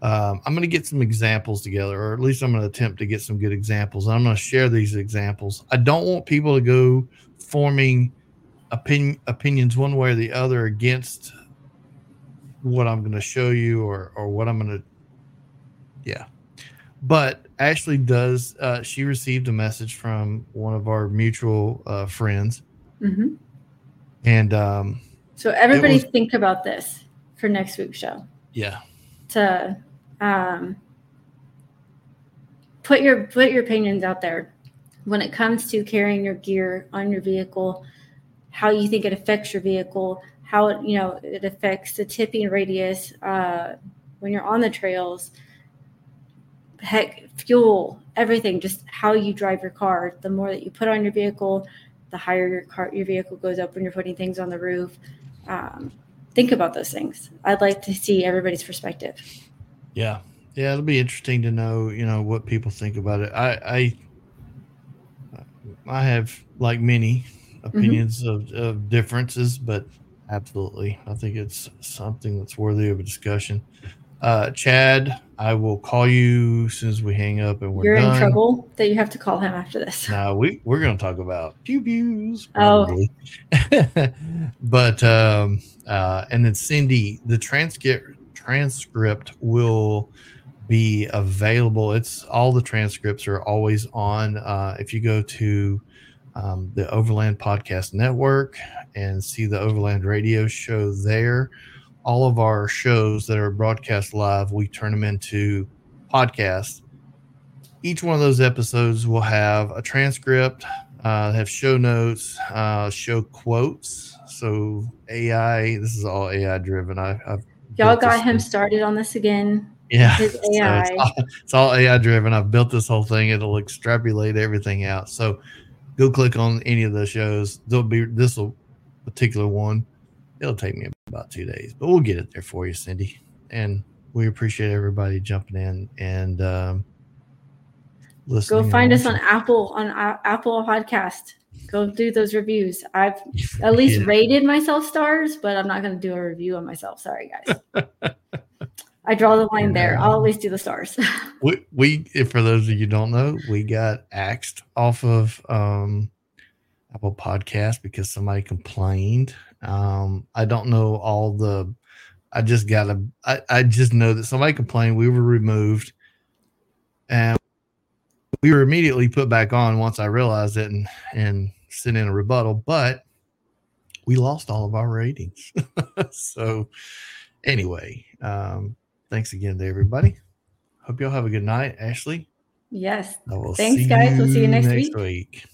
Um, I'm going to get some examples together, or at least I'm going to attempt to get some good examples. I'm going to share these examples. I don't want people to go forming opinion, opinions one way or the other against what I'm going to show you or or what I'm going to. Yeah, but Ashley does. Uh, she received a message from one of our mutual uh, friends. Mm-hmm and um, so everybody was, think about this for next week's show. Yeah. To um, put your put your opinions out there when it comes to carrying your gear on your vehicle, how you think it affects your vehicle, how it you know it affects the tipping radius uh, when you're on the trails. Heck, fuel, everything, just how you drive your car. The more that you put on your vehicle, the higher your car your vehicle goes up when you're putting things on the roof um, think about those things. I'd like to see everybody's perspective. Yeah. Yeah it'll be interesting to know you know what people think about it. I i i have like many opinions mm-hmm. of, of differences but absolutely i think it's something that's worthy of a discussion uh, Chad, I will call you as soon as we hang up and we're You're done. in trouble that you have to call him after this. No, we we're going to talk about pew pews. Oh, [laughs] but um, uh, and then Cindy, the transcript transcript will be available. It's all the transcripts are always on. Uh, if you go to um, the Overland Podcast Network and see the Overland Radio Show there all of our shows that are broadcast live, we turn them into podcasts. Each one of those episodes will have a transcript, uh, have show notes, uh, show quotes. So AI, this is all AI driven. I, have y'all got him thing. started on this again. Yeah, His AI. [laughs] So it's, all, it's all AI driven. I've built this whole thing. It'll extrapolate everything out. So go click on any of the shows. There'll be this particular one it'll take me about two days, but we'll get it there for you, Cindy. And we appreciate everybody jumping in. And um, listening. Go find us on. Apple on A- Apple Podcast. Go do those reviews. I've [laughs] at least rated myself stars, but I'm not going to do a review on myself. Sorry, guys. [laughs] I draw the line there. I'll at least do the stars. [laughs] we, we if for those of you who don't know, we got axed off of um Apple Podcast because somebody complained. Um I don't know all the I just gotta I, I just know that somebody complained we were removed and we were immediately put back on once I realized it and and sent in a rebuttal, but we lost all of our ratings. [laughs] so anyway, um thanks again to everybody. Hope y'all have a good night, Ashley. yes. I will Thanks, guys. We'll see you next week. week.